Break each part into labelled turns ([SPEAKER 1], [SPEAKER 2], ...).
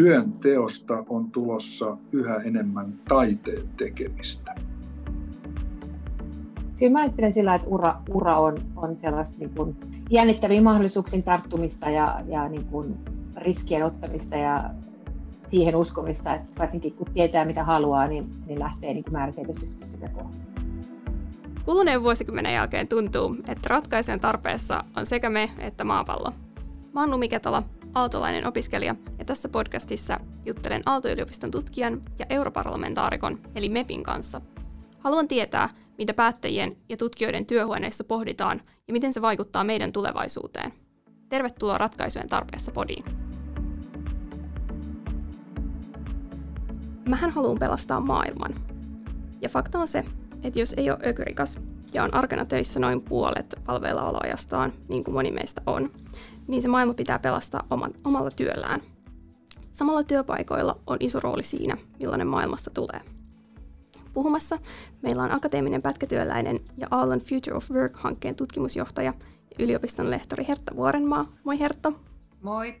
[SPEAKER 1] työn teosta on tulossa yhä enemmän taiteen tekemistä.
[SPEAKER 2] Kyllä mä ajattelen sillä, että ura, ura on, on sellaista niin kuin jännittäviä mahdollisuuksien tarttumista ja, ja niin kuin riskien ottamista ja siihen uskomista, että varsinkin kun tietää mitä haluaa, niin, niin lähtee niin määrätietoisesti sitä kohti.
[SPEAKER 3] Kuluneen vuosikymmenen jälkeen tuntuu, että ratkaisujen tarpeessa on sekä me että maapallo. Mä oon Lumi Ketola, aaltolainen opiskelija, ja tässä podcastissa juttelen Aalto-yliopiston tutkijan ja europarlamentaarikon, eli MEPin kanssa. Haluan tietää, mitä päättäjien ja tutkijoiden työhuoneissa pohditaan ja miten se vaikuttaa meidän tulevaisuuteen. Tervetuloa ratkaisujen tarpeessa podiin. Mähän haluan pelastaa maailman. Ja fakta on se, että jos ei ole ökyrikas ja on arkena töissä noin puolet palveillaoloajastaan, niin kuin moni meistä on, niin se maailma pitää pelastaa oman, omalla työllään. Samalla työpaikoilla on iso rooli siinä, millainen maailmasta tulee. Puhumassa meillä on akateeminen pätkätyöläinen ja Aallon Future of Work-hankkeen tutkimusjohtaja ja yliopiston lehtori Hertta Vuorenmaa. Moi Hertta.
[SPEAKER 4] Moi.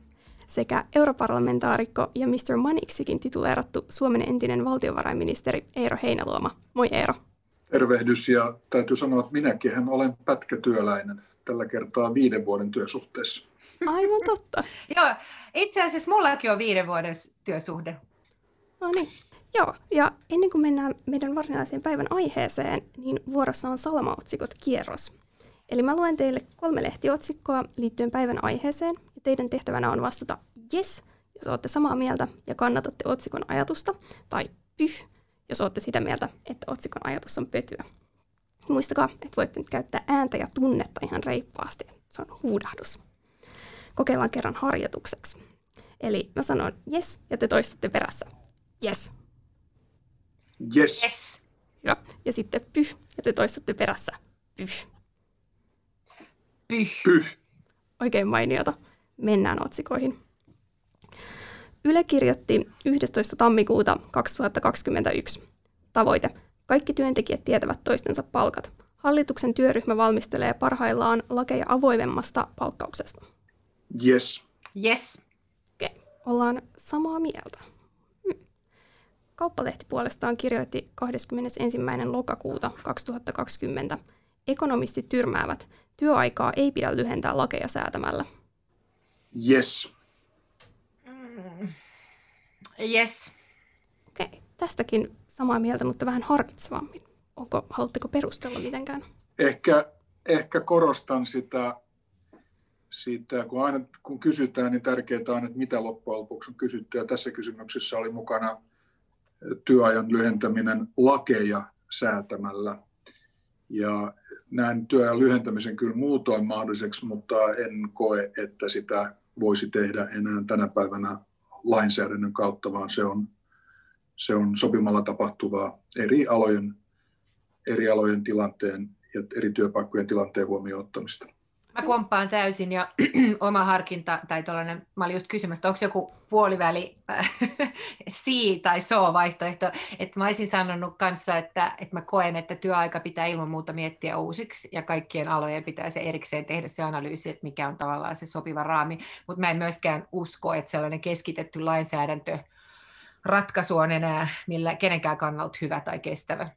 [SPEAKER 3] Sekä europarlamentaarikko ja Mr. Maniksikin tituleerattu Suomen entinen valtiovarainministeri Eero Heinäluoma. Moi Eero.
[SPEAKER 1] Tervehdys ja täytyy sanoa, että minäkin olen pätkätyöläinen tällä kertaa viiden vuoden työsuhteessa.
[SPEAKER 3] Aivan totta.
[SPEAKER 4] Joo, itse asiassa mullakin on viiden vuoden työsuhde.
[SPEAKER 3] No niin. Joo, ja ennen kuin mennään meidän varsinaiseen päivän aiheeseen, niin vuorossa on salamaotsikot kierros. Eli mä luen teille kolme lehtiotsikkoa liittyen päivän aiheeseen, ja teidän tehtävänä on vastata yes, jos olette samaa mieltä ja kannatatte otsikon ajatusta, tai pyh, jos olette sitä mieltä, että otsikon ajatus on pötyä. Muistakaa, että voitte nyt käyttää ääntä ja tunnetta ihan reippaasti. Se on huudahdus. Kokeillaan kerran harjoitukseksi. Eli mä sanon yes ja te toistatte perässä. Yes.
[SPEAKER 1] Yes.
[SPEAKER 4] Yes.
[SPEAKER 3] Hyvä. Ja sitten pyh ja te toistatte perässä. Pyh.
[SPEAKER 4] Pyh.
[SPEAKER 1] Pyh.
[SPEAKER 3] Oikein mainiota. Mennään otsikoihin. Yle kirjoitti 11. tammikuuta 2021. Tavoite. Kaikki työntekijät tietävät toistensa palkat. Hallituksen työryhmä valmistelee parhaillaan lakeja avoimemmasta palkkauksesta.
[SPEAKER 1] Yes.
[SPEAKER 4] Yes.
[SPEAKER 3] Okei, ollaan samaa mieltä. Hmm. Kauppalehti puolestaan kirjoitti 21. lokakuuta 2020. Ekonomistit tyrmäävät, työaikaa ei pidä lyhentää lakeja säätämällä.
[SPEAKER 1] Yes.
[SPEAKER 4] Yes.
[SPEAKER 3] Okei, tästäkin samaa mieltä, mutta vähän harkitsevammin. Onko, haluatteko perustella mitenkään?
[SPEAKER 1] Ehkä, ehkä korostan sitä, sitä kun, aina, kun kysytään, niin tärkeää on, että mitä loppujen lopuksi on kysytty. Ja tässä kysymyksessä oli mukana työajan lyhentäminen lakeja säätämällä. Ja näen työajan lyhentämisen kyllä muutoin mahdolliseksi, mutta en koe, että sitä voisi tehdä enää tänä päivänä lainsäädännön kautta, vaan se on, se on sopimalla tapahtuvaa eri alojen, eri alojen tilanteen ja eri työpaikkojen tilanteen huomioon ottamista.
[SPEAKER 4] Mä komppaan täysin ja oma harkinta, tai tuollainen, mä olin just kysymässä, onko joku puoliväli si tai so vaihtoehto, että mä olisin sanonut kanssa, että, että mä koen, että työaika pitää ilman muuta miettiä uusiksi ja kaikkien alojen pitää se erikseen tehdä se analyysi, että mikä on tavallaan se sopiva raami, mutta mä en myöskään usko, että sellainen keskitetty lainsäädäntö ratkaisu on enää millä kenenkään kannalta hyvä tai kestävä.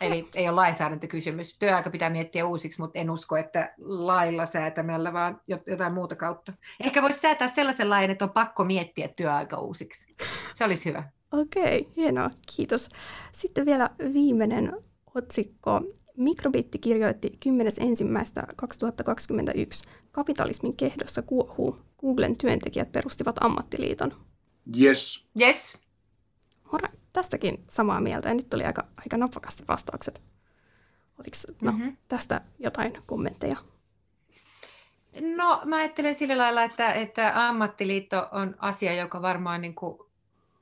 [SPEAKER 4] Eli ei ole lainsäädäntökysymys. Työaika pitää miettiä uusiksi, mutta en usko, että lailla säätämällä, vaan jotain muuta kautta. Ehkä voisi säätää sellaisen lain, että on pakko miettiä työaika uusiksi. Se olisi hyvä.
[SPEAKER 3] Okei, hienoa. Kiitos. Sitten vielä viimeinen otsikko. Mikrobitti kirjoitti 10.1.2021. Kapitalismin kehdossa kuohuu. Googlen työntekijät perustivat ammattiliiton.
[SPEAKER 1] Yes.
[SPEAKER 4] Yes.
[SPEAKER 3] Alright tästäkin samaa mieltä ja nyt tuli aika, aika napakasti vastaukset. Oliko no, mm-hmm. tästä jotain kommentteja?
[SPEAKER 4] No mä ajattelen sillä lailla, että, että ammattiliitto on asia, joka varmaan niin kuin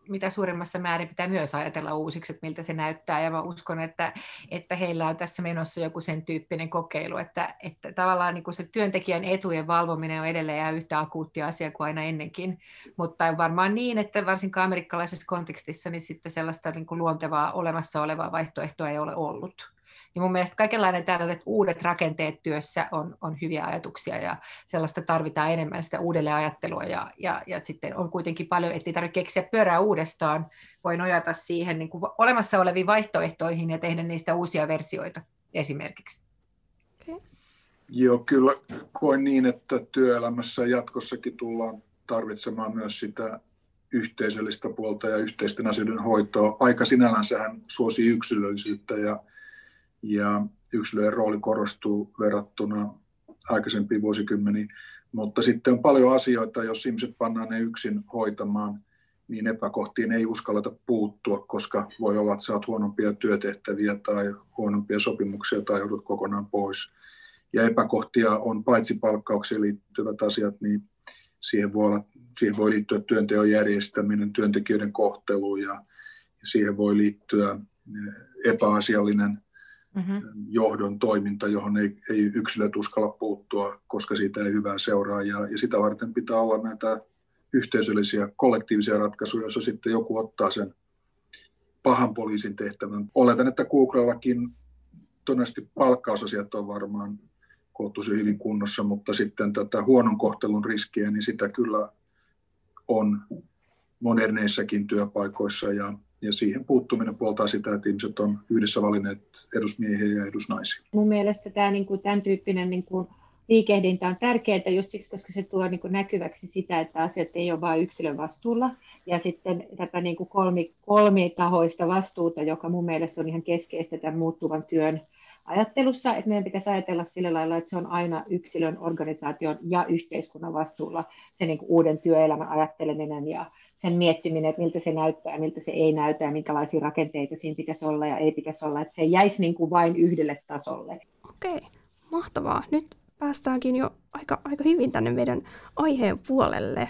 [SPEAKER 4] mitä suurimmassa määrin pitää myös ajatella uusiksi, että miltä se näyttää. Ja mä uskon, että, että heillä on tässä menossa joku sen tyyppinen kokeilu, että, että tavallaan niin kuin se työntekijän etujen valvominen on edelleen ihan yhtä akuutti asia kuin aina ennenkin. Mutta varmaan niin, että varsinkaan amerikkalaisessa kontekstissa niin sitten sellaista niin kuin luontevaa olemassa olevaa vaihtoehtoa ei ole ollut.
[SPEAKER 5] Niin mun mielestä kaikenlainen tällaiset uudet rakenteet työssä on, on hyviä ajatuksia ja sellaista tarvitaan enemmän sitä uudelleen ajattelua ja, ja, ja sitten on kuitenkin paljon, ettei tarvitse keksiä pyörää uudestaan, voi nojata siihen niin kuin olemassa oleviin vaihtoehtoihin ja tehdä niistä uusia versioita esimerkiksi.
[SPEAKER 1] Okay. Joo, kyllä koen niin, että työelämässä jatkossakin tullaan tarvitsemaan myös sitä yhteisöllistä puolta ja yhteisten asioiden hoitoa. Aika sinällänsähän suosii yksilöllisyyttä ja, ja yksilöiden rooli korostuu verrattuna aikaisempiin vuosikymmeniin. Mutta sitten on paljon asioita, jos ihmiset pannaan ne yksin hoitamaan, niin epäkohtiin ei uskalleta puuttua, koska voi olla, että saat huonompia työtehtäviä tai huonompia sopimuksia tai joudut kokonaan pois. Ja epäkohtia on paitsi palkkaukseen liittyvät asiat, niin siihen voi, olla, siihen voi liittyä työnteon järjestäminen, työntekijöiden kohtelu ja siihen voi liittyä eh, epäasiallinen mm-hmm. johdon toiminta, johon ei, ei yksilöt uskalla puuttua, koska siitä ei hyvää seuraa. Ja, ja sitä varten pitää olla näitä yhteisöllisiä kollektiivisia ratkaisuja, joissa sitten joku ottaa sen pahan poliisin tehtävän. Oletan, että Googlellakin todennäköisesti palkkausasiat on varmaan kohtuullisen hyvin kunnossa, mutta sitten tätä huonon kohtelun riskiä, niin sitä kyllä on moderneissakin työpaikoissa ja, ja siihen puuttuminen puoltaa sitä, että ihmiset on yhdessä valinneet edusmiehiä ja edusnaisia.
[SPEAKER 4] Mun mielestä tämä, niin kuin, tämän tyyppinen niin kuin, liikehdintä on tärkeää just siksi, koska se tuo niin kuin, näkyväksi sitä, että asiat ei ole vain yksilön vastuulla. Ja sitten tätä niin kuin kolmi, kolmitahoista vastuuta, joka mun mielestä on ihan keskeistä tämän muuttuvan työn ajattelussa, että meidän pitäisi ajatella sillä lailla, että se on aina yksilön, organisaation ja yhteiskunnan vastuulla se niin kuin uuden työelämän ajatteleminen ja sen miettiminen, että miltä se näyttää ja miltä se ei näytä ja minkälaisia rakenteita siinä pitäisi olla ja ei pitäisi olla, että se jäisi niin kuin vain yhdelle tasolle.
[SPEAKER 3] Okei, mahtavaa. Nyt päästäänkin jo aika, aika hyvin tänne meidän aiheen puolelle.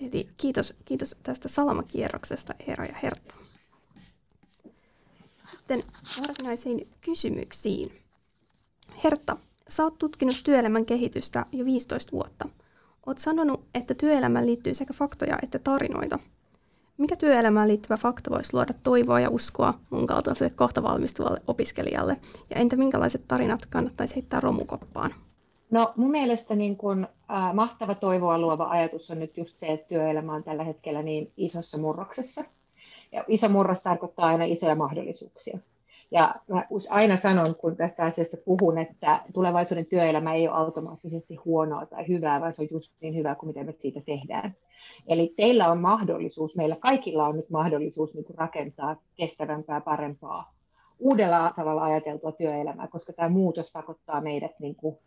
[SPEAKER 3] Eli kiitos, kiitos tästä salamakierroksesta Eera ja Hertta sitten varsinaisiin kysymyksiin. Hertta, sä oot tutkinut työelämän kehitystä jo 15 vuotta. Oot sanonut, että työelämään liittyy sekä faktoja että tarinoita. Mikä työelämään liittyvä fakta voisi luoda toivoa ja uskoa mun kaltaiselle kohta valmistuvalle opiskelijalle? Ja entä minkälaiset tarinat kannattaisi heittää romukoppaan?
[SPEAKER 4] No mun mielestä niin kun, äh, mahtava toivoa luova ajatus on nyt just se, että työelämä on tällä hetkellä niin isossa murroksessa – ja iso murros tarkoittaa aina isoja mahdollisuuksia. Ja mä aina sanon, kun tästä asiasta puhun, että tulevaisuuden työelämä ei ole automaattisesti huonoa tai hyvää, vaan se on just niin hyvää kuin miten me siitä tehdään. Eli teillä on mahdollisuus, meillä kaikilla on nyt mahdollisuus niin rakentaa kestävämpää, parempaa, uudella tavalla ajateltua työelämää, koska tämä muutos pakottaa meidät niin kuin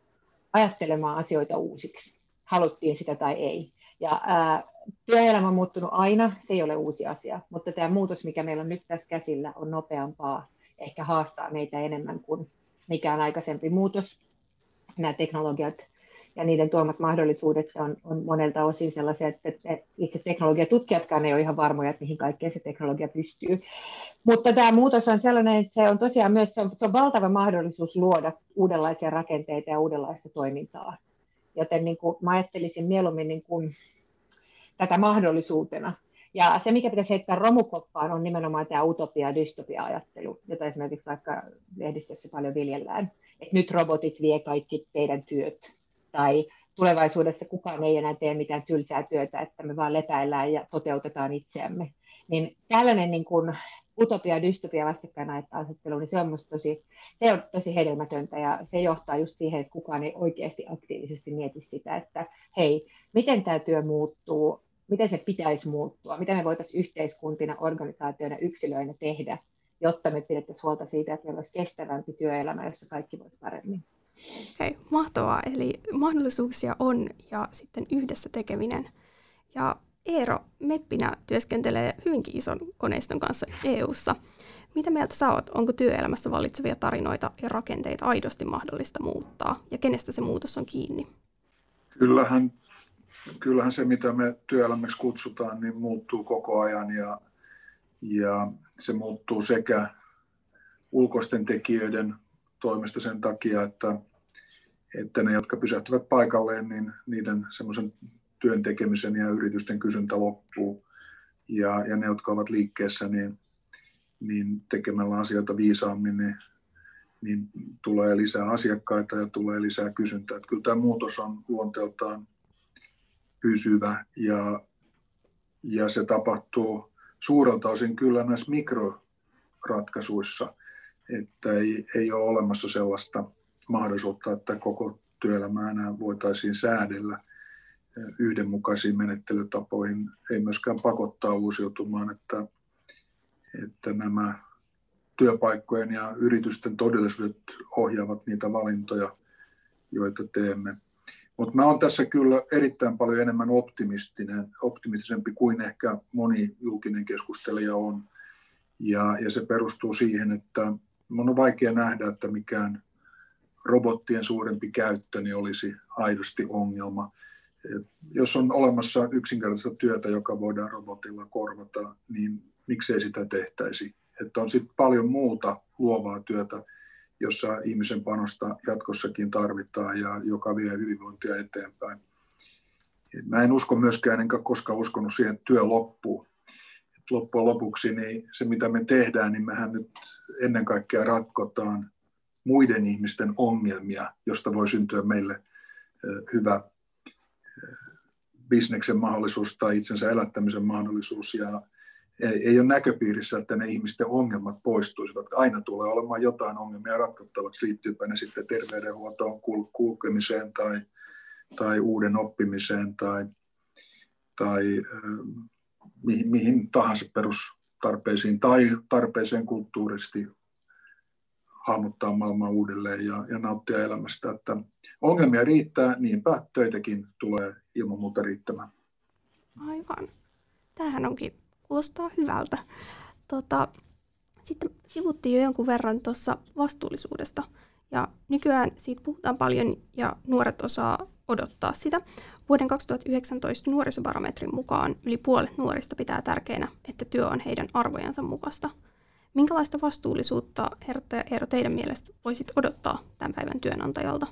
[SPEAKER 4] ajattelemaan asioita uusiksi, haluttiin sitä tai ei. Ja ää, työelämä on muuttunut aina, se ei ole uusi asia, mutta tämä muutos, mikä meillä on nyt tässä käsillä, on nopeampaa, ehkä haastaa meitä enemmän kuin mikään aikaisempi muutos. Nämä teknologiat ja niiden tuomat mahdollisuudet on, on monelta osin sellaisia, että, että itse teknologiatutkijatkaan ei ole ihan varmoja, että mihin kaikkeen se teknologia pystyy. Mutta tämä muutos on sellainen, että se on tosiaan myös se on, se on valtava mahdollisuus luoda uudenlaisia rakenteita ja uudenlaista toimintaa. Joten niin kuin, mä ajattelisin mieluummin niin kuin, tätä mahdollisuutena. Ja se, mikä pitäisi heittää romukoppaan, on nimenomaan tämä utopia- ja dystopia-ajattelu, jota esimerkiksi vaikka lehdistössä paljon viljellään. Että nyt robotit vie kaikki teidän työt. Tai tulevaisuudessa kukaan ei enää tee mitään tylsää työtä, että me vaan lepäillään ja toteutetaan itseämme. Niin tällainen niin kuin utopia, dystopia vastakkainasettelu, niin se on musta tosi, se on tosi hedelmätöntä ja se johtaa just siihen, että kukaan ei oikeasti aktiivisesti mieti sitä, että hei, miten tämä työ muuttuu, miten se pitäisi muuttua, mitä me voitaisiin yhteiskuntina, organisaatioina, yksilöinä tehdä, jotta me pidettäisiin huolta siitä, että meillä olisi kestävämpi työelämä, jossa kaikki voisi paremmin.
[SPEAKER 3] Okei, mahtavaa. Eli mahdollisuuksia on ja sitten yhdessä tekeminen. Ja Eero Meppinä työskentelee hyvinkin ison koneiston kanssa EU:ssa. Mitä mieltä sä oot? Onko työelämässä vallitsevia tarinoita ja rakenteita aidosti mahdollista muuttaa? Ja kenestä se muutos on kiinni?
[SPEAKER 1] Kyllähän, kyllähän se, mitä me työelämäksi kutsutaan, niin muuttuu koko ajan ja, ja se muuttuu sekä ulkoisten tekijöiden toimesta sen takia, että, että ne, jotka pysähtyvät paikalleen, niin niiden semmoisen työn tekemisen ja yritysten kysyntä loppuu. Ja, ja ne, jotka ovat liikkeessä, niin, niin tekemällä asioita viisaammin, niin niin tulee lisää asiakkaita ja tulee lisää kysyntää. Että kyllä tämä muutos on luonteeltaan pysyvä ja, ja se tapahtuu suurelta osin kyllä näissä mikroratkaisuissa, että ei, ei ole olemassa sellaista mahdollisuutta, että koko työelämää enää voitaisiin säädellä yhdenmukaisiin menettelytapoihin, ei myöskään pakottaa uusiutumaan, että, että nämä työpaikkojen ja yritysten todellisuudet ohjaavat niitä valintoja, joita teemme. Mutta mä olen tässä kyllä erittäin paljon enemmän optimistinen, optimistisempi kuin ehkä moni julkinen keskustelija on. Ja, ja se perustuu siihen, että mun on vaikea nähdä, että mikään robottien suurempi käyttö niin olisi aidosti ongelma. Jos on olemassa yksinkertaista työtä, joka voidaan robotilla korvata, niin miksei sitä tehtäisi? Että on sitten paljon muuta luovaa työtä, jossa ihmisen panosta jatkossakin tarvitaan ja joka vie hyvinvointia eteenpäin. Mä en usko myöskään, enkä koskaan uskonut siihen, että työ loppuu. Loppujen lopuksi niin se, mitä me tehdään, niin mehän nyt ennen kaikkea ratkotaan muiden ihmisten ongelmia, josta voi syntyä meille hyvä bisneksen mahdollisuus tai itsensä elättämisen mahdollisuus. Ja ei, ei ole näköpiirissä, että ne ihmisten ongelmat poistuisivat. Aina tulee olemaan jotain ongelmia ratkottavaksi, liittyypä ne sitten terveydenhuoltoon, kulkemiseen tai, tai uuden oppimiseen tai, tai äh, mihin, mihin tahansa perustarpeisiin tai tarpeeseen kulttuuristi hahmottaa maailmaa uudelleen ja, ja nauttia elämästä. Että ongelmia riittää, niinpä töitäkin tulee ilman muuta riittämään.
[SPEAKER 3] Aivan. Tämähän onkin kuulostaa hyvältä. Tota, sitten sivuttiin jo jonkun verran tuossa vastuullisuudesta. Ja nykyään siitä puhutaan paljon ja nuoret osaa odottaa sitä. Vuoden 2019 nuorisobarometrin mukaan yli puolet nuorista pitää tärkeänä, että työ on heidän arvojensa mukaista. Minkälaista vastuullisuutta, Eero, teidän mielestä voisit odottaa tämän päivän työnantajalta?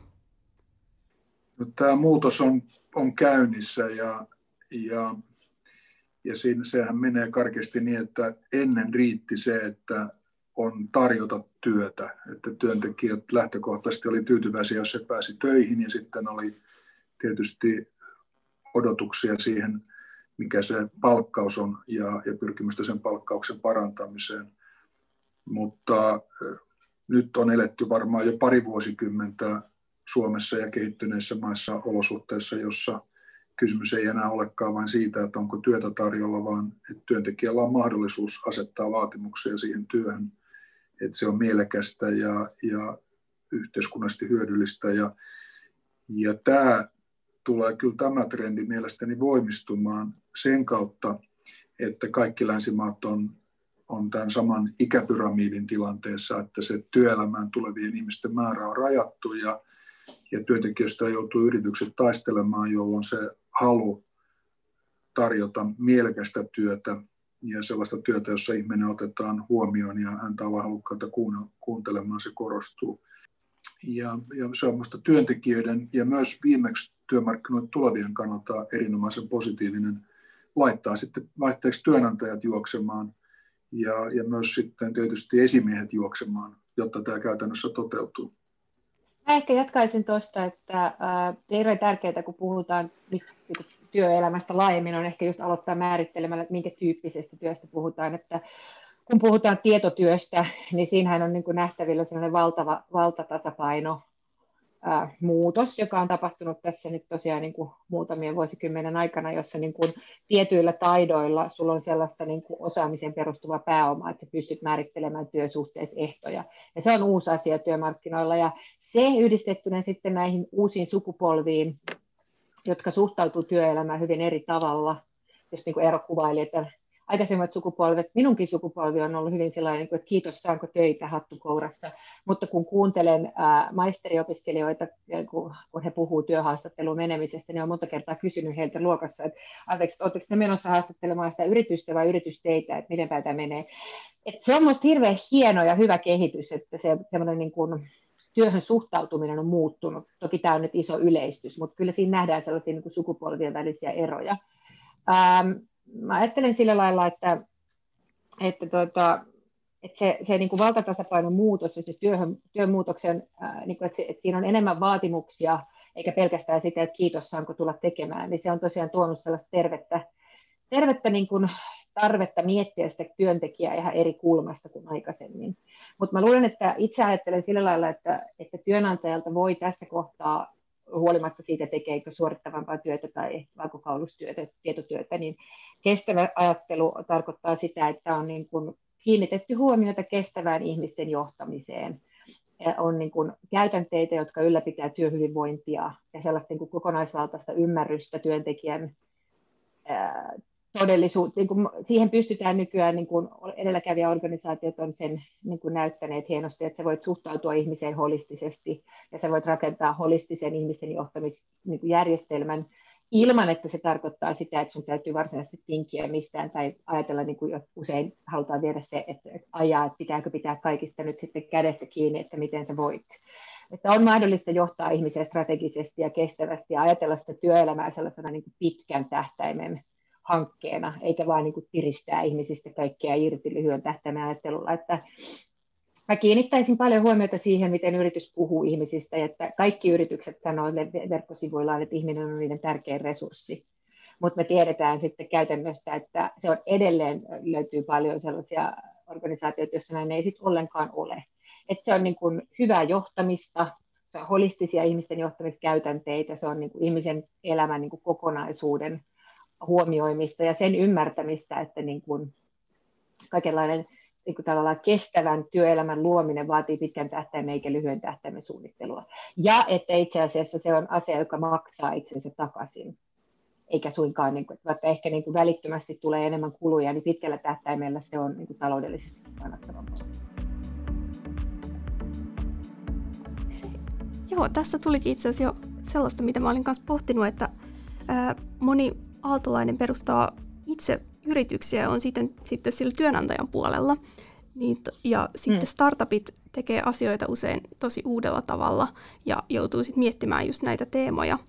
[SPEAKER 1] No, tämä muutos on, on käynnissä ja, ja ja siinä sehän menee karkeasti niin, että ennen riitti se, että on tarjota työtä. Että työntekijät lähtökohtaisesti oli tyytyväisiä, jos se pääsi töihin ja sitten oli tietysti odotuksia siihen, mikä se palkkaus on ja, ja pyrkimystä sen palkkauksen parantamiseen. Mutta nyt on eletty varmaan jo pari vuosikymmentä Suomessa ja kehittyneissä maissa olosuhteissa, jossa kysymys ei enää olekaan vain siitä, että onko työtä tarjolla, vaan että työntekijällä on mahdollisuus asettaa vaatimuksia siihen työhön, että se on mielekästä ja, ja yhteiskunnallisesti hyödyllistä. Ja, ja tämä tulee kyllä tämä trendi mielestäni voimistumaan sen kautta, että kaikki länsimaat on, on tämän saman ikäpyramidin tilanteessa, että se työelämään tulevien ihmisten määrä on rajattu ja, ja työntekijöistä joutuu yritykset taistelemaan, jolloin se halu tarjota mielekästä työtä ja sellaista työtä, jossa ihminen otetaan huomioon ja häntä on halukkaita kuuntelemaan, se korostuu. Ja, ja se on minusta työntekijöiden ja myös viimeksi työmarkkinoiden tulevien kannalta erinomaisen positiivinen laittaa sitten vaihteeksi työnantajat juoksemaan ja, ja myös sitten tietysti esimiehet juoksemaan, jotta tämä käytännössä toteutuu.
[SPEAKER 4] Mä ehkä jatkaisin tuosta, että äh, on tärkeää, kun puhutaan nyt työelämästä laajemmin, on ehkä just aloittaa määrittelemällä, että minkä tyyppisestä työstä puhutaan. Että kun puhutaan tietotyöstä, niin siinähän on niin kuin nähtävillä sellainen valtava valtatasapaino muutos, joka on tapahtunut tässä nyt tosiaan niin kuin muutamien vuosikymmenen aikana, jossa niin kuin tietyillä taidoilla sulla on sellaista niin kuin osaamiseen perustuva pääoma, että pystyt määrittelemään työsuhteessa ehtoja. Ja se on uusi asia työmarkkinoilla ja se yhdistettynä sitten näihin uusiin sukupolviin, jotka suhtautuu työelämään hyvin eri tavalla, jos niin kuin Eero kuvaili, että aikaisemmat sukupolvet, minunkin sukupolvi on ollut hyvin sellainen, että kiitos saanko töitä hattukourassa, mutta kun kuuntelen maisteriopiskelijoita, kun, he puhuu työhaastatteluun menemisestä, niin on monta kertaa kysynyt heiltä luokassa, että anteeksi, oletteko te menossa haastattelemaan sitä yritystä vai yritysteitä, että miten tämä menee. Et se on minusta hirveän hieno ja hyvä kehitys, että se semmoinen niin kuin, työhön suhtautuminen on muuttunut. Toki tämä on nyt iso yleistys, mutta kyllä siinä nähdään sellaisia niin kuin sukupolvien välisiä eroja. Ähm, mä ajattelen sillä lailla, että, että tota, että se, se niin kuin valtatasapainon muutos ja se työhön, työn muutoksen, ää, niin kuin, että, että siinä on enemmän vaatimuksia, eikä pelkästään sitä, että kiitos saanko tulla tekemään, niin se on tosiaan tuonut sellaista tervettä, tervettä niin kuin tarvetta miettiä sitä työntekijää ihan eri kulmasta kuin aikaisemmin. Mutta mä luulen, että itse ajattelen sillä lailla, että, että työnantajalta voi tässä kohtaa huolimatta siitä, tekeekö suorittavampaa työtä tai valkokaulustyötä, tietotyötä, niin kestävä ajattelu tarkoittaa sitä, että on niin kuin kiinnitetty huomiota kestävään ihmisten johtamiseen. On niin kuin käytänteitä, jotka ylläpitää työhyvinvointia ja sellaista niin kuin kokonaisvaltaista ymmärrystä työntekijän todellisuutta, niin kuin siihen pystytään nykyään, niin kuin edelläkävijäorganisaatiot on sen niin kuin näyttäneet hienosti, että sä voit suhtautua ihmiseen holistisesti ja sä voit rakentaa holistisen ihmisten johtamisjärjestelmän niin ilman, että se tarkoittaa sitä, että sun täytyy varsinaisesti tinkiä mistään tai ajatella, niin kuin usein halutaan viedä se, että ajaa, että pitääkö pitää kaikista nyt sitten kädestä kiinni, että miten sä voit. Että on mahdollista johtaa ihmisiä strategisesti ja kestävästi ja ajatella sitä työelämää sellaisena niin kuin pitkän tähtäimen hankkeena, eikä vain niin tiristää ihmisistä kaikkea irti lyhyen tähtäimen ajattelulla. Että mä kiinnittäisin paljon huomiota siihen, miten yritys puhuu ihmisistä, että kaikki yritykset sanoo verkkosivuillaan, että ihminen on niiden tärkein resurssi. Mutta me tiedetään sitten käytännössä, että se on edelleen löytyy paljon sellaisia organisaatioita, joissa näin ei sitten ollenkaan ole. Että se on niin kuin hyvää johtamista, se on holistisia ihmisten johtamiskäytänteitä, se on niin kuin ihmisen elämän niin kuin kokonaisuuden huomioimista ja sen ymmärtämistä, että niin kuin kaikenlainen niin kuin tavallaan kestävän työelämän luominen vaatii pitkän tähtäimen eikä lyhyen tähtäimen suunnittelua. Ja että itse asiassa se on asia, joka maksaa itsensä takaisin. Eikä suinkaan, niin kuin, vaikka ehkä niin kuin välittömästi tulee enemmän kuluja, niin pitkällä tähtäimellä se on niin kuin taloudellisesti kannattavampaa.
[SPEAKER 3] Joo, tässä tulikin itse asiassa jo sellaista, mitä mä olin kanssa pohtinut, että ää, moni aaltolainen perustaa itse yrityksiä ja on sitten, sitten sillä työnantajan puolella. Niin, ja sitten mm. startupit tekee asioita usein tosi uudella tavalla ja joutuu sitten miettimään just näitä teemoja.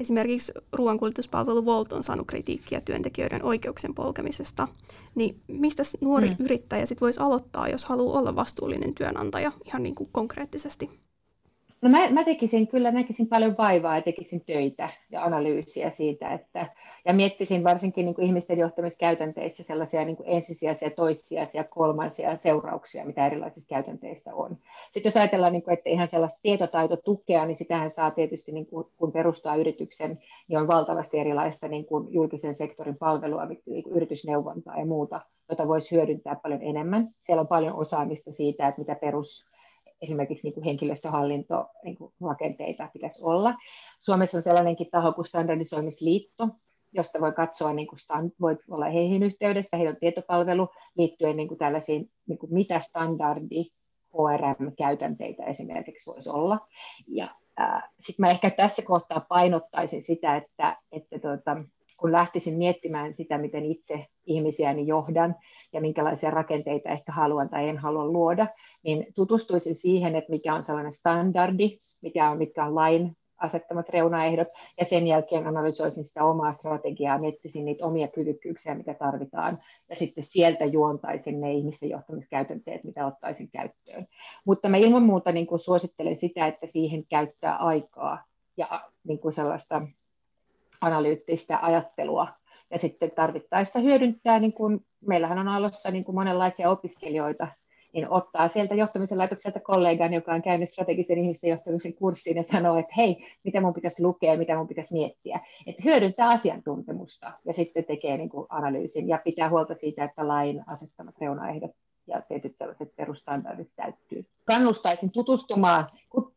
[SPEAKER 3] Esimerkiksi ruoankuljetuspalvelu Volt on saanut kritiikkiä työntekijöiden oikeuksien polkemisesta. Niin mistä nuori mm. yrittäjä sitten voisi aloittaa, jos haluaa olla vastuullinen työnantaja ihan niin kuin konkreettisesti?
[SPEAKER 4] No mä, mä tekisin kyllä, näkisin paljon vaivaa ja tekisin töitä ja analyysiä siitä, että, ja miettisin varsinkin niin kuin ihmisten johtamiskäytänteissä sellaisia niin kuin ensisijaisia, toissijaisia, kolmansia seurauksia, mitä erilaisissa käytänteissä on. Sitten jos ajatellaan, niin kuin, että ihan sellaista tietotaitotukea, niin sitähän saa tietysti, niin kuin, kun perustaa yrityksen, niin on valtavasti erilaista niin kuin julkisen sektorin palvelua, niin kuin yritysneuvontaa ja muuta, jota voisi hyödyntää paljon enemmän. Siellä on paljon osaamista siitä, että mitä perus esimerkiksi niin kuin henkilöstöhallinto niin kuin rakenteita pitäisi olla. Suomessa on sellainenkin taho kuin standardisoimisliitto, josta voi katsoa, niin kuin stand, voi olla heihin yhteydessä, heillä on tietopalvelu liittyen niin kuin tällaisiin, niin kuin mitä standardi HRM-käytänteitä esimerkiksi voisi olla. Ja sitten mä ehkä tässä kohtaa painottaisin sitä, että, että tuota, kun lähtisin miettimään sitä, miten itse ihmisiäni johdan ja minkälaisia rakenteita ehkä haluan tai en halua luoda, niin tutustuisin siihen, että mikä on sellainen standardi, mikä on, mitkä on lain asettamat reunaehdot, ja sen jälkeen analysoisin sitä omaa strategiaa, miettisin niitä omia kyvykkyyksiä, mitä tarvitaan, ja sitten sieltä juontaisin ne ihmisten johtamiskäytänteet, mitä ottaisin käyttöön. Mutta mä ilman muuta niin kuin suosittelen sitä, että siihen käyttää aikaa ja niin kuin sellaista analyyttistä ajattelua, ja sitten tarvittaessa hyödyntää, niin kuin, meillähän on alussa niin kuin monenlaisia opiskelijoita, niin ottaa sieltä johtamisen laitokselta kollegan, joka on käynyt strategisen ihmisten johtamisen kurssiin ja sanoo, että hei, mitä mun pitäisi lukea, mitä mun pitäisi miettiä. Että hyödyntää asiantuntemusta ja sitten tekee niin kuin analyysin ja pitää huolta siitä, että lain asettamat reunaehdot ja tietyt sellaiset perustandardit täyttyy. Kannustaisin tutustumaan,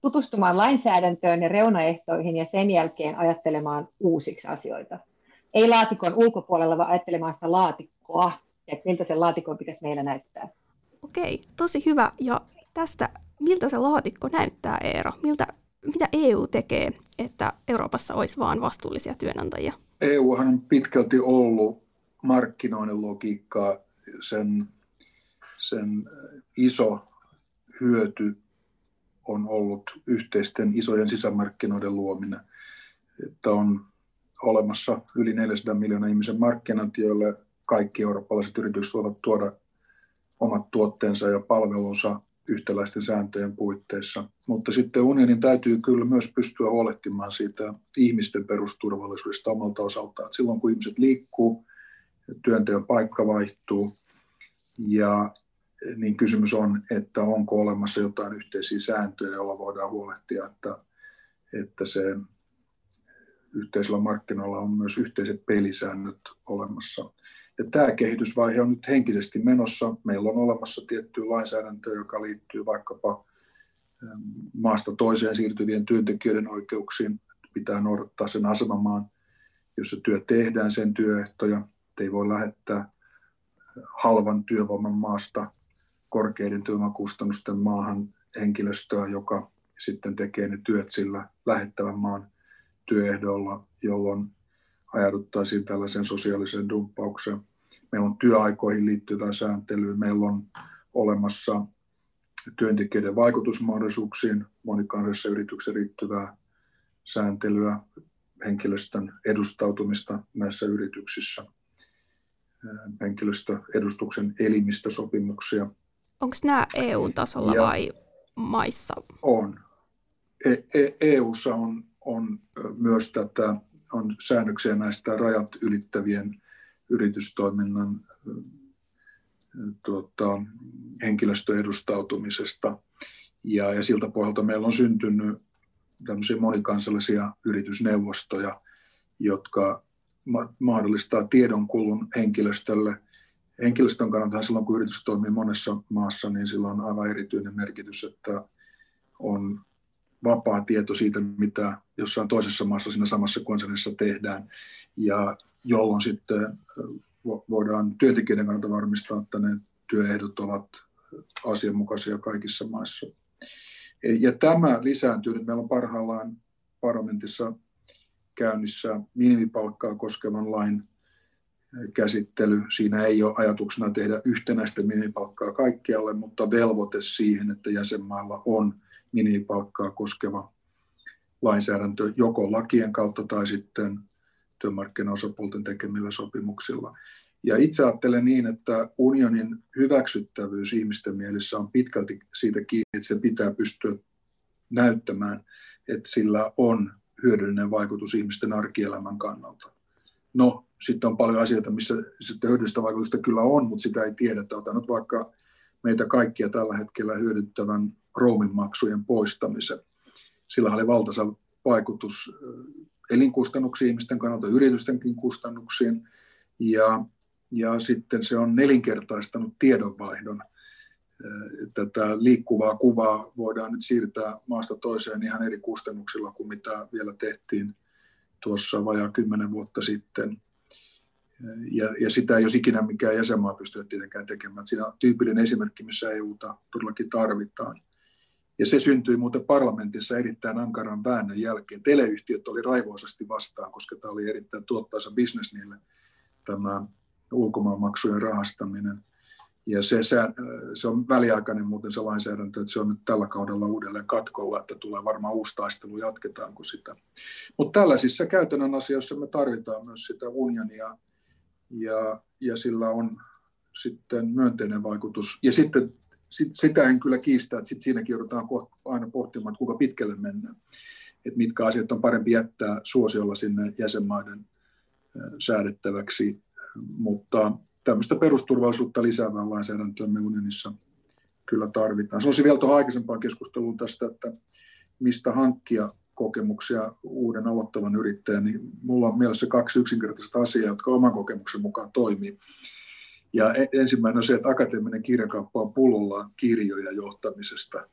[SPEAKER 4] tutustumaan lainsäädäntöön ja reunaehtoihin ja sen jälkeen ajattelemaan uusiksi asioita. Ei laatikon ulkopuolella, vaan ajattelemaan sitä laatikkoa, että miltä se laatikon pitäisi meillä näyttää.
[SPEAKER 3] Okei, tosi hyvä. Ja tästä, miltä se laatikko näyttää, Eero? Miltä, mitä EU tekee, että Euroopassa olisi vain vastuullisia työnantajia?
[SPEAKER 1] EU on pitkälti ollut markkinoinnin logiikkaa. Sen, sen iso hyöty on ollut yhteisten isojen sisämarkkinoiden luominen. Että on olemassa yli 400 miljoonaa ihmisen markkinat, joille kaikki eurooppalaiset yritykset voivat tuoda omat tuotteensa ja palvelunsa yhtäläisten sääntöjen puitteissa. Mutta sitten unionin täytyy kyllä myös pystyä huolehtimaan siitä ihmisten perusturvallisuudesta omalta osaltaan. Silloin kun ihmiset liikkuu, työnteon paikka vaihtuu ja niin kysymys on, että onko olemassa jotain yhteisiä sääntöjä, joilla voidaan huolehtia, että, että se yhteisillä markkinoilla on myös yhteiset pelisäännöt olemassa. Ja tämä kehitysvaihe on nyt henkisesti menossa. Meillä on olemassa tiettyä lainsäädäntöä, joka liittyy vaikkapa ähm, maasta toiseen siirtyvien työntekijöiden oikeuksiin. Pitää noudattaa sen asemamaan, jossa työ tehdään, sen työehtoja. Ei voi lähettää halvan työvoiman maasta korkeiden työvoimakustannusten maahan henkilöstöä, joka sitten tekee ne työt sillä lähettävän maan työehdolla, jolloin ajauduttaisiin tällaiseen sosiaaliseen dumppaukseen. Meillä on työaikoihin liittyvää sääntelyä, meillä on olemassa työntekijöiden vaikutusmahdollisuuksiin monikansallisessa yrityksessä liittyvää sääntelyä, henkilöstön edustautumista näissä yrityksissä, henkilöstöedustuksen elimistösopimuksia.
[SPEAKER 3] Onko nämä EU-tasolla ja vai maissa?
[SPEAKER 1] On. E- e- EUssa on, on myös tätä, on säännöksiä näistä rajat ylittävien yritystoiminnan tuota, henkilöstöedustautumisesta. Ja, ja siltä pohjalta meillä on syntynyt tämmöisiä monikansallisia yritysneuvostoja, jotka mahdollistaa tiedonkulun henkilöstölle. Henkilöstön kannalta silloin, kun yritys toimii monessa maassa, niin sillä on aivan erityinen merkitys, että on vapaa tieto siitä, mitä jossain toisessa maassa siinä samassa konsernissa tehdään. Ja jolloin sitten voidaan työntekijöiden kannalta varmistaa, että ne työehdot ovat asianmukaisia kaikissa maissa. Ja tämä lisääntyy nyt. Meillä on parhaillaan parlamentissa käynnissä minimipalkkaa koskevan lain käsittely. Siinä ei ole ajatuksena tehdä yhtenäistä minimipalkkaa kaikkialle, mutta velvoite siihen, että jäsenmailla on minimipalkkaa koskeva lainsäädäntö joko lakien kautta tai sitten työmarkkinaosapuolten tekemillä sopimuksilla. Ja itse ajattelen niin, että unionin hyväksyttävyys ihmisten mielessä on pitkälti siitä kiinni, että se pitää pystyä näyttämään, että sillä on hyödyllinen vaikutus ihmisten arkielämän kannalta. No, sitten on paljon asioita, missä sitten hyödyllistä vaikutusta kyllä on, mutta sitä ei tiedetä. Otan nyt vaikka meitä kaikkia tällä hetkellä hyödyttävän roomin poistamisen. Sillä oli valtaisa vaikutus elinkustannuksiin ihmisten kannalta, yritystenkin kustannuksiin. Ja, ja sitten se on nelinkertaistanut tiedonvaihdon. Tätä liikkuvaa kuvaa voidaan nyt siirtää maasta toiseen ihan eri kustannuksilla kuin mitä vielä tehtiin tuossa vajaa kymmenen vuotta sitten. Ja, ja sitä ei olisi ikinä mikään jäsenmaa pystynyt tietenkään tekemään. Siinä on tyypillinen esimerkki, missä EUta todellakin tarvitaan. Ja se syntyi muuten parlamentissa erittäin ankaran väännön jälkeen. Teleyhtiöt oli raivoisasti vastaan, koska tämä oli erittäin tuottaisa bisnes niille, tämä ulkomaanmaksujen rahastaminen. Ja se, se, se on väliaikainen muuten se lainsäädäntö, että se on nyt tällä kaudella uudelleen katkolla, että tulee varmaan uusi taistelu, jatketaanko sitä. Mutta tällaisissa käytännön asioissa me tarvitaan myös sitä unionia, ja, ja sillä on sitten myönteinen vaikutus. Ja sitten sit, sitä en kyllä kiistä, että sit siinäkin joudutaan aina pohtimaan, että kuinka pitkälle mennään. Että mitkä asiat on parempi jättää suosiolla sinne jäsenmaiden säädettäväksi, mutta tämmöistä perusturvallisuutta lisäävää lainsäädäntöä me unionissa kyllä tarvitaan. Sanoisin vielä tuohon aikaisempaan keskusteluun tästä, että mistä hankkia kokemuksia uuden aloittavan yrittäjän, niin mulla on mielessä kaksi yksinkertaista asiaa, jotka oman kokemuksen mukaan toimii. Ja e- ensimmäinen on se, että akateeminen kirjakauppa on pullollaan kirjoja johtamisesta.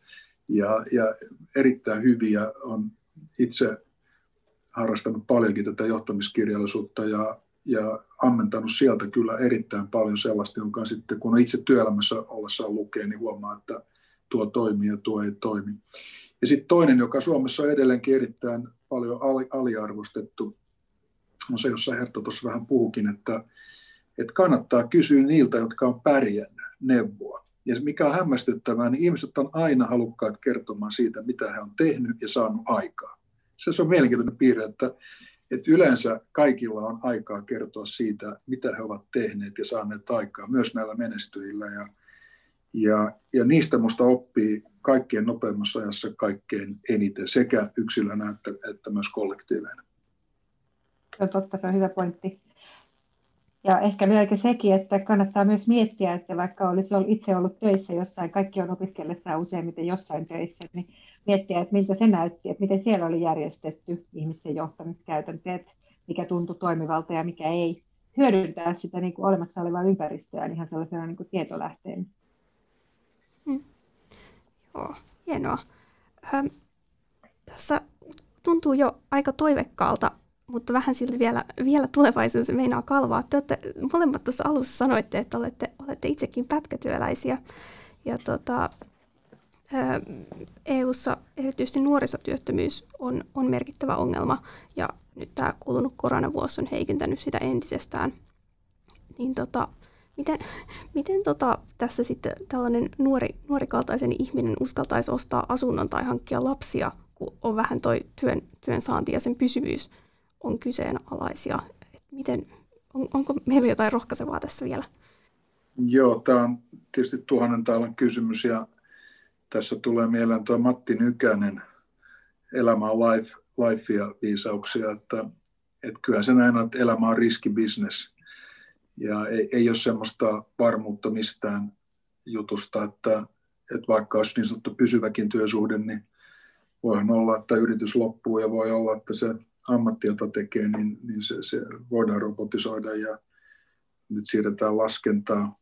[SPEAKER 1] Ja, ja erittäin hyviä on itse harrastanut paljonkin tätä johtamiskirjallisuutta ja, ja ammentanut sieltä kyllä erittäin paljon sellaista, jonka sitten kun itse työelämässä ollessaan lukee, niin huomaa, että tuo toimii ja tuo ei toimi. Ja sitten toinen, joka Suomessa on edelleenkin erittäin paljon aliarvostettu, on se, jossa Hertta tuossa vähän puhukin, että että kannattaa kysyä niiltä, jotka on pärjännyt neuvoa. Ja mikä on hämmästyttävää, niin ihmiset on aina halukkaat kertomaan siitä, mitä he on tehnyt ja saanut aikaa. Se on mielenkiintoinen piirre, että, että yleensä kaikilla on aikaa kertoa siitä, mitä he ovat tehneet ja saaneet aikaa, myös näillä menestyjillä. Ja, Ja, ja niistä minusta oppii kaikkien nopeimmassa ajassa kaikkein eniten, sekä yksilönä että, että myös kollektiivina.
[SPEAKER 4] Se on totta, se on hyvä pointti. Ja ehkä vielä sekin, että kannattaa myös miettiä, että vaikka olisi itse ollut töissä jossain, kaikki on opiskellessaan useimmiten jossain töissä, niin miettiä, että miltä se näytti, että miten siellä oli järjestetty ihmisten johtamiskäytänteet, mikä tuntui toimivalta ja mikä ei. Hyödyntää sitä niin kuin olemassa olevaa ympäristöä ihan sellaisena niin kuin tietolähteen.
[SPEAKER 3] Hmm. Joo, hienoa. Ähm, tässä tuntuu jo aika toivekkaalta mutta vähän silti vielä, vielä tulevaisuus meinaa kalvaa. Te olette, molemmat tuossa alussa sanoitte, että olette, olette itsekin pätkätyöläisiä. Ja tota, EU-ssa erityisesti nuorisotyöttömyys on, on merkittävä ongelma, ja nyt tämä kulunut koronavuosi on heikentänyt sitä entisestään. Niin tota, miten, miten tota, tässä sitten tällainen nuori, nuorikaltaisen ihminen uskaltaisi ostaa asunnon tai hankkia lapsia, kun on vähän toi työn, työn saanti ja sen pysyvyys on kyseenalaisia. Et miten, on, onko meillä jotain rohkaisevaa tässä vielä?
[SPEAKER 1] Joo, tämä on tietysti tuhannen taalan kysymys ja tässä tulee mieleen tuo Matti Nykänen, elämä on life, life ja viisauksia, että, että kyllähän se näin on, että elämä on riskibisnes ja ei, ei ole semmoista varmuutta mistään jutusta, että, että vaikka olisi niin sanottu pysyväkin työsuhde, niin voihan olla, että yritys loppuu ja voi olla, että se ammatti, jota tekee, niin, niin se, se voidaan robotisoida ja nyt siirretään laskentaa,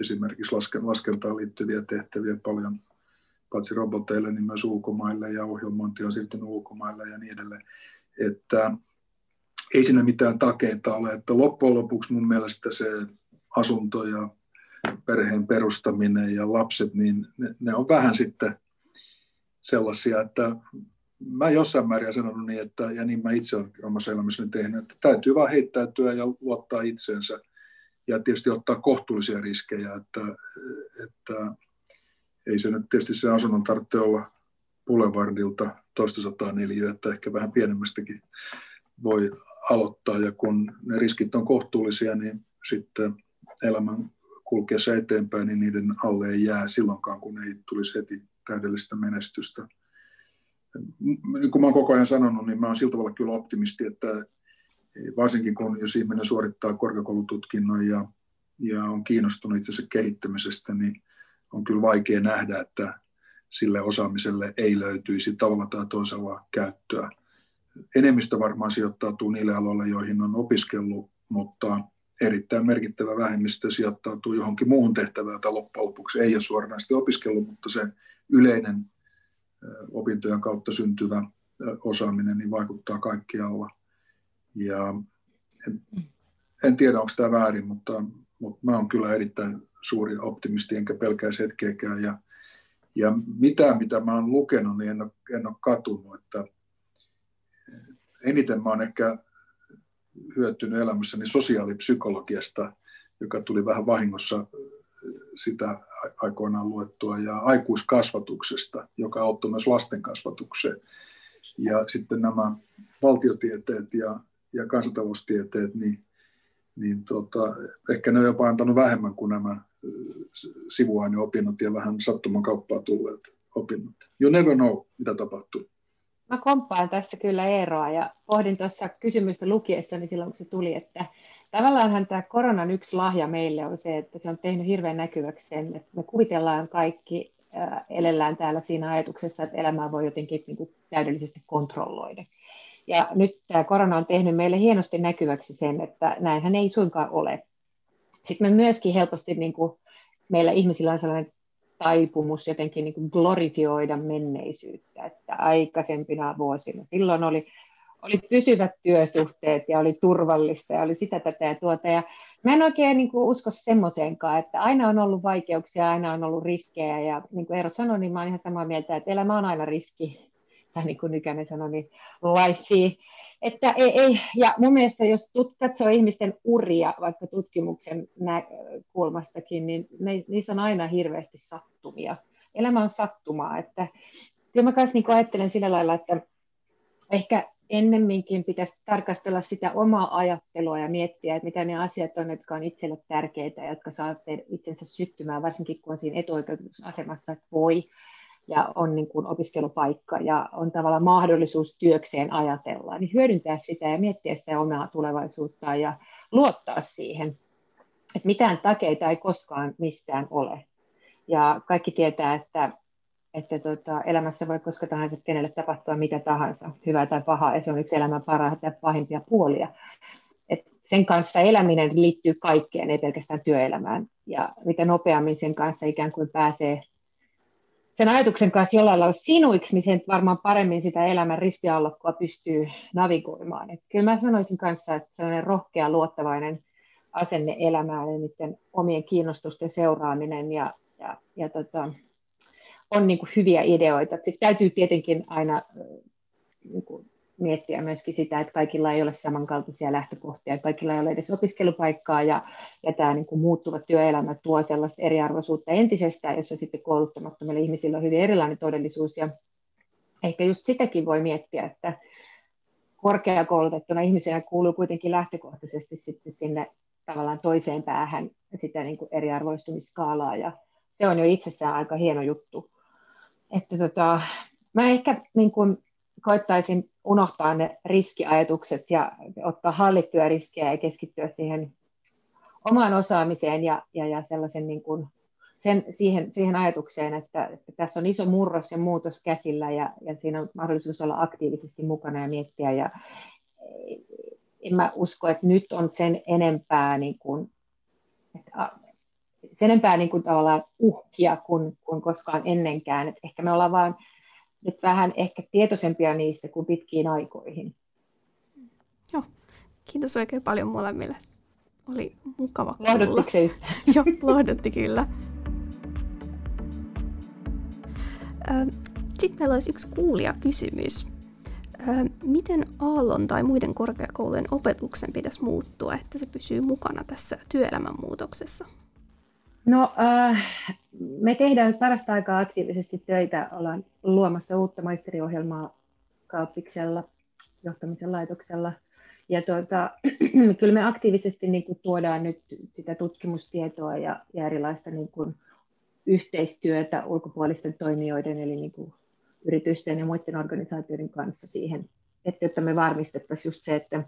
[SPEAKER 1] esimerkiksi lasken, laskentaan liittyviä tehtäviä paljon paitsi roboteille, niin myös ulkomaille ja ohjelmointi on siirtynyt ulkomaille ja niin edelleen. Että ei siinä mitään takeita ole, että loppujen lopuksi mun mielestä se asunto ja perheen perustaminen ja lapset, niin ne, ne on vähän sitten sellaisia, että mä jossain määrin sanonut niin, että, ja niin mä itse olen omassa elämässäni tehnyt, että täytyy vaan heittäytyä ja luottaa itseensä ja tietysti ottaa kohtuullisia riskejä, että, että ei se nyt tietysti se asunnon tarvitse olla Boulevardilta toista sataa että ehkä vähän pienemmästäkin voi aloittaa ja kun ne riskit on kohtuullisia, niin sitten elämän kulkeessa eteenpäin, niin niiden alle ei jää silloinkaan, kun ei tulisi heti täydellistä menestystä niin kuin mä olen koko ajan sanonut, niin mä olen sillä tavalla kyllä optimisti, että varsinkin kun jos ihminen suorittaa korkeakoulututkinnon ja, ja on kiinnostunut itse asiassa kehittämisestä, niin on kyllä vaikea nähdä, että sille osaamiselle ei löytyisi tavalla tai toisella käyttöä. Enemmistö varmaan sijoittautuu niille aloille, joihin on opiskellut, mutta erittäin merkittävä vähemmistö sijoittautuu johonkin muuhun tehtävään, jota loppujen lopuksi ei ole suoranaisesti opiskellut, mutta se yleinen opintojen kautta syntyvä osaaminen niin vaikuttaa kaikkialla. Ja en, en tiedä, onko tämä väärin, mutta, mutta mä olen kyllä erittäin suuri optimisti, enkä pelkäisi hetkeäkään. Ja, ja mitään, mitä mä olen lukenut, niin en ole, en ole katunut. Että eniten mä olen ehkä hyötynyt elämässäni sosiaalipsykologiasta, joka tuli vähän vahingossa sitä aikoinaan luettua, ja aikuiskasvatuksesta, joka auttoi myös lasten kasvatukseen. Ja sitten nämä valtiotieteet ja, ja kansantaloustieteet, niin, niin tota, ehkä ne on jopa antanut vähemmän kuin nämä sivuaineopinnot ja vähän sattuman kauppaa tulleet opinnot. You never know, mitä tapahtuu.
[SPEAKER 4] Mä komppaan tässä kyllä Eeroa ja pohdin tuossa kysymystä lukiessani silloin, kun se tuli, että tavallaanhan tämä koronan yksi lahja meille on se, että se on tehnyt hirveän näkyväksi sen, että me kuvitellaan kaikki, äh, elellään täällä siinä ajatuksessa, että elämää voi jotenkin niin kuin täydellisesti kontrolloida. Ja nyt tämä korona on tehnyt meille hienosti näkyväksi sen, että näinhän ei suinkaan ole. Sitten me myöskin helposti, niin kuin, meillä ihmisillä on sellainen taipumus jotenkin niin kuin glorifioida menneisyyttä, että aikaisempina vuosina silloin oli oli pysyvät työsuhteet ja oli turvallista ja oli sitä tätä ja tuota. Ja mä en oikein niin kuin, usko semmoiseenkaan, että aina on ollut vaikeuksia, aina on ollut riskejä ja niin kuin Eero sanoi, niin mä olen ihan samaa mieltä, että elämä on aina riski. Tai niin kuin Nykänen sanoi, niin life. Että ei, ei, ja mun mielestä jos tut, katsoo ihmisten uria vaikka tutkimuksen näkökulmastakin, niin ne, niissä on aina hirveästi sattumia. Elämä on sattumaa, että kyllä mä kanssa niin ajattelen sillä lailla, että ehkä ennemminkin pitäisi tarkastella sitä omaa ajattelua ja miettiä, että mitä ne asiat on, jotka on itselle tärkeitä jotka saa itsensä syttymään, varsinkin kun on siinä etuoikeutusasemassa, että voi ja on niin kuin opiskelupaikka ja on tavallaan mahdollisuus työkseen ajatella, niin hyödyntää sitä ja miettiä sitä omaa tulevaisuutta ja luottaa siihen, että mitään takeita ei koskaan mistään ole. Ja kaikki tietää, että että tota, elämässä voi koska tahansa kenelle tapahtua mitä tahansa, hyvää tai pahaa, ja se on yksi elämän parhaita ja pahimpia puolia. Et sen kanssa eläminen liittyy kaikkeen, ei pelkästään työelämään. Ja mitä nopeammin sen kanssa ikään kuin pääsee sen ajatuksen kanssa jollain lailla sinuiksi, niin sen varmaan paremmin sitä elämän ristiallokkoa pystyy navigoimaan. Et kyllä mä sanoisin kanssa, että sellainen rohkea, luottavainen asenne elämään ja niiden omien kiinnostusten seuraaminen ja, ja, ja tota, on niin kuin hyviä ideoita. Sitten täytyy tietenkin aina niin kuin miettiä myöskin sitä, että kaikilla ei ole samankaltaisia lähtökohtia, kaikilla ei ole edes opiskelupaikkaa ja, ja tämä niin kuin muuttuva työelämä tuo sellaista eriarvoisuutta entisestään, jossa sitten kouluttamattomilla ihmisillä on hyvin erilainen todellisuus. Ja ehkä just sitäkin voi miettiä, että korkeakoulutettuna ihmisenä kuuluu kuitenkin lähtökohtaisesti sitten sinne tavallaan toiseen päähän sitä niin kuin eriarvoistumiskaalaa ja se on jo itsessään aika hieno juttu. Että tota, mä ehkä niin kun koittaisin unohtaa ne riskiajatukset ja ottaa hallittuja riskejä ja keskittyä siihen omaan osaamiseen ja, ja, ja sellaisen niin kun, sen, siihen, siihen ajatukseen, että, että tässä on iso murros ja muutos käsillä ja, ja siinä on mahdollisuus olla aktiivisesti mukana ja miettiä. Ja en mä usko, että nyt on sen enempää niin kuin, että sen enempää niin kuin tavallaan uhkia kuin, kuin koskaan ennenkään. Et ehkä me ollaan vaan nyt vähän ehkä tietoisempia niistä kuin pitkiin aikoihin.
[SPEAKER 3] Joo, kiitos oikein paljon molemmille. Oli mukava
[SPEAKER 4] kuulla. Lohduttiko se?
[SPEAKER 3] Joo, lohdutti kyllä. Sitten meillä olisi yksi kuulijakysymys. Miten Aallon tai muiden korkeakoulujen opetuksen pitäisi muuttua, että se pysyy mukana tässä työelämän muutoksessa?
[SPEAKER 4] No, äh, me tehdään parasta aikaa aktiivisesti töitä. Ollaan luomassa uutta maisteriohjelmaa Kauppiksella, johtamisen laitoksella. Ja tuota, kyllä me aktiivisesti niin kuin, tuodaan nyt sitä tutkimustietoa ja, ja erilaista niin kuin, yhteistyötä ulkopuolisten toimijoiden, eli niin kuin, yritysten ja muiden organisaatioiden kanssa siihen, että jotta me varmistettaisiin just se, että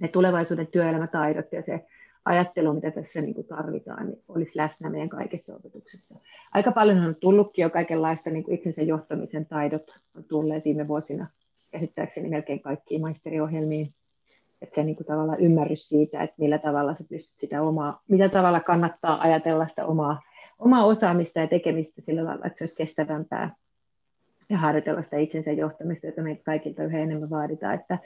[SPEAKER 4] ne tulevaisuuden työelämätaidot ja se ajattelu, mitä tässä niin kuin tarvitaan, niin olisi läsnä meidän kaikessa opetuksessa. Aika paljon on tullutkin jo kaikenlaista niin kuin itsensä johtamisen taidot on tulleet viime vuosina käsittääkseni melkein kaikkiin maisteriohjelmiin. Että se niin kuin tavallaan ymmärrys siitä, että millä tavalla sä pystyt sitä omaa, mitä tavalla kannattaa ajatella sitä omaa, omaa osaamista ja tekemistä sillä lailla, että se olisi kestävämpää ja harjoitella sitä itsensä johtamista, jota meitä kaikilta yhä enemmän vaaditaan. Että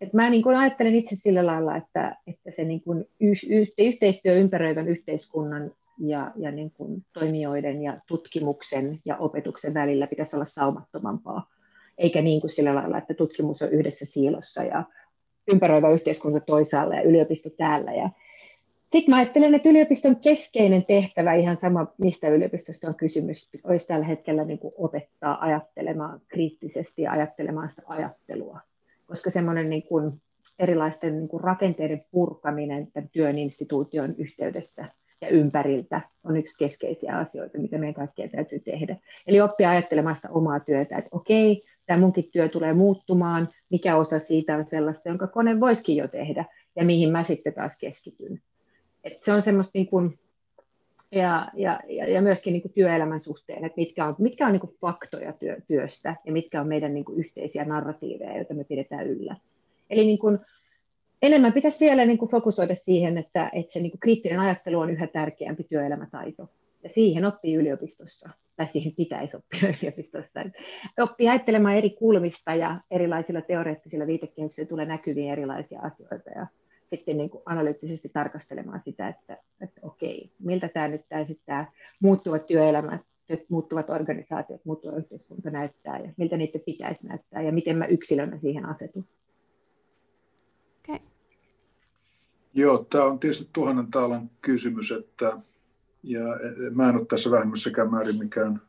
[SPEAKER 4] et mä niin kuin ajattelen itse sillä lailla, että, että se niin kuin yh, yhteistyö ympäröivän yhteiskunnan ja, ja niin kuin toimijoiden ja tutkimuksen ja opetuksen välillä pitäisi olla saumattomampaa, eikä niin kuin sillä lailla, että tutkimus on yhdessä siilossa ja ympäröivä yhteiskunta toisaalla ja yliopisto täällä. Ja sitten mä ajattelen, että yliopiston keskeinen tehtävä, ihan sama mistä yliopistosta on kysymys, olisi tällä hetkellä niin kuin opettaa ajattelemaan kriittisesti ja ajattelemaan sitä ajattelua koska semmoinen niin kuin erilaisten niin kuin rakenteiden purkaminen tämän työn instituution yhteydessä ja ympäriltä on yksi keskeisiä asioita, mitä meidän kaikkien täytyy tehdä. Eli oppia ajattelemaan sitä omaa työtä, että okei, tämä munkin työ tulee muuttumaan, mikä osa siitä on sellaista, jonka kone voisikin jo tehdä, ja mihin mä sitten taas keskityn. Et se on semmoista niin kuin ja, ja, ja myöskin niin kuin työelämän suhteen, että mitkä on, mitkä on niin kuin faktoja työ, työstä ja mitkä on meidän niin kuin yhteisiä narratiiveja, joita me pidetään yllä. Eli niin kuin, enemmän pitäisi vielä niin kuin fokusoida siihen, että, että se niin kuin kriittinen ajattelu on yhä tärkeämpi työelämätaito. Ja siihen oppii yliopistossa, tai siihen pitäisi oppia yliopistossa. Oppii ajattelemaan eri kulmista ja erilaisilla teoreettisilla viitekehyksillä tulee näkyviin erilaisia asioita. Ja sitten niin kuin analyyttisesti tarkastelemaan sitä, että, että okei, miltä tämä nyt tämä, tämä muuttuvat työelämät, muuttuvat organisaatiot, muuttuva yhteiskunta näyttää ja miltä niiden pitäisi näyttää ja miten mä yksilönä siihen asetun.
[SPEAKER 3] Okay.
[SPEAKER 1] Joo, tämä on tietysti tuhannen taalan kysymys, että ja mä en ole tässä vähemmässäkään määrin mikään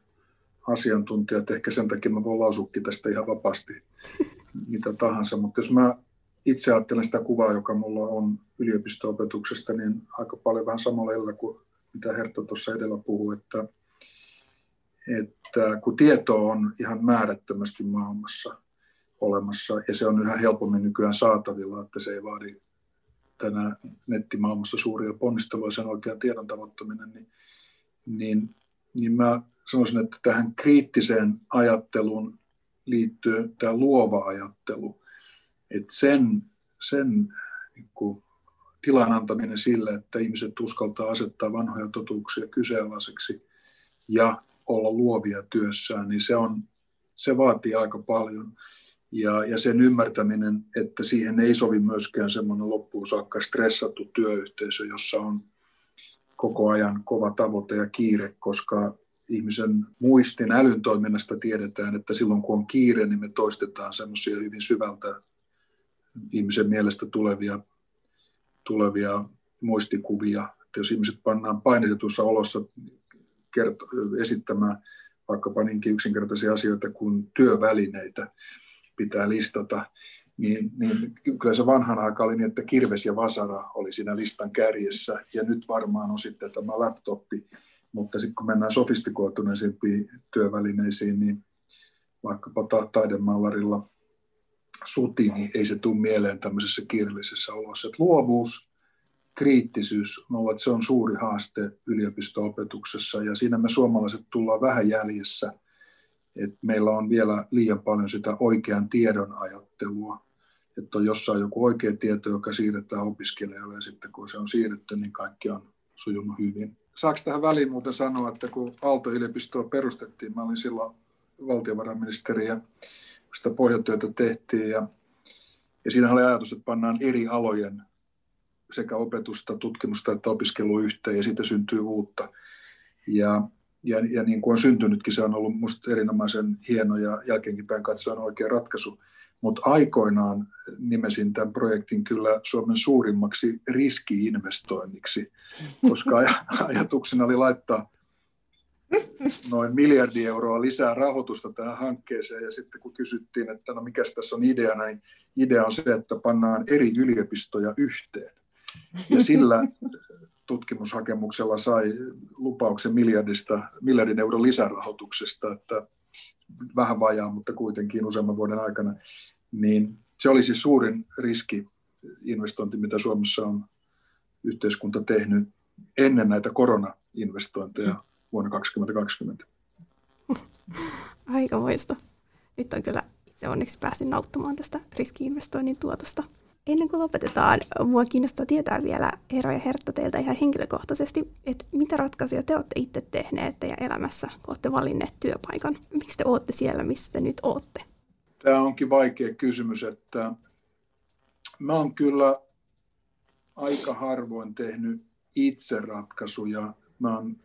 [SPEAKER 1] asiantuntija, että ehkä sen takia mä voin lausukin tästä ihan vapaasti. mitä tahansa. Mutta jos mä itse ajattelen sitä kuvaa, joka mulla on yliopisto-opetuksesta, niin aika paljon vähän samalla edellä kuin mitä Hertta tuossa edellä puhui, että, että kun tieto on ihan määrättömästi maailmassa olemassa ja se on yhä helpommin nykyään saatavilla, että se ei vaadi tänä nettimaailmassa suuria ponnisteluja sen oikean tiedon tavoittaminen, niin, niin, niin mä sanoisin, että tähän kriittiseen ajatteluun liittyy tämä luova ajattelu, että sen, sen niin kuin, tilan antaminen sille, että ihmiset uskaltaa asettaa vanhoja totuuksia kyseenalaiseksi ja olla luovia työssään, niin se, on, se vaatii aika paljon. Ja, ja sen ymmärtäminen, että siihen ei sovi myöskään semmoinen loppuun saakka stressattu työyhteisö, jossa on koko ajan kova tavoite ja kiire, koska ihmisen muistin älyn toiminnasta tiedetään, että silloin kun on kiire, niin me toistetaan semmoisia hyvin syvältä ihmisen mielestä tulevia, tulevia muistikuvia. Että jos ihmiset pannaan painitetussa olossa kerto, esittämään vaikkapa niinkin yksinkertaisia asioita kuin työvälineitä pitää listata, niin, niin kyllä se vanhan aika oli niin, että kirves ja vasara oli siinä listan kärjessä, ja nyt varmaan on sitten tämä laptoppi, mutta sitten kun mennään sofistikoituneisiin työvälineisiin, niin vaikkapa ta- taidemallarilla suti, niin ei se tule mieleen tämmöisessä kirjallisessa olossa. Että luovuus, kriittisyys, että se on suuri haaste yliopisto-opetuksessa ja siinä me suomalaiset tullaan vähän jäljessä, että meillä on vielä liian paljon sitä oikean tiedon ajattelua, että on jossain joku oikea tieto, joka siirretään opiskelijalle ja sitten kun se on siirretty, niin kaikki on sujunut hyvin. Saako tähän väliin muuten sanoa, että kun Aalto-yliopistoa perustettiin, mä olin silloin valtiovarainministeri ja sitä pohjatyötä tehtiin ja, ja siinä oli ajatus, että pannaan eri alojen sekä opetusta, tutkimusta että opiskelua yhteen ja siitä syntyy uutta. Ja, ja, ja niin kuin on syntynytkin, se on ollut minusta erinomaisen hieno ja jälkeenkin katsoen oikea ratkaisu. Mutta aikoinaan nimesin tämän projektin kyllä Suomen suurimmaksi riskiinvestoinniksi, koska ajatuksena oli laittaa noin miljardi euroa lisää rahoitusta tähän hankkeeseen. Ja sitten kun kysyttiin, että no mikä tässä on idea, niin idea on se, että pannaan eri yliopistoja yhteen. Ja sillä tutkimushakemuksella sai lupauksen miljardista, miljardin euron lisärahoituksesta, että vähän vajaa, mutta kuitenkin useamman vuoden aikana. Niin se oli siis suurin riski investointi, mitä Suomessa on yhteiskunta tehnyt ennen näitä koronainvestointeja vuonna 2020.
[SPEAKER 3] Aikamoista. Nyt on kyllä itse onneksi pääsin nauttimaan tästä riskiinvestoinnin tuotosta. Ennen kuin lopetetaan, mua kiinnostaa tietää vielä Eero ja Hertta teiltä ihan henkilökohtaisesti, että mitä ratkaisuja te olette itse tehneet teidän elämässä, kun olette valinneet työpaikan? Miksi te olette siellä, missä te nyt olette?
[SPEAKER 1] Tämä onkin vaikea kysymys, että mä oon kyllä aika harvoin tehnyt itse ratkaisuja. Mä oon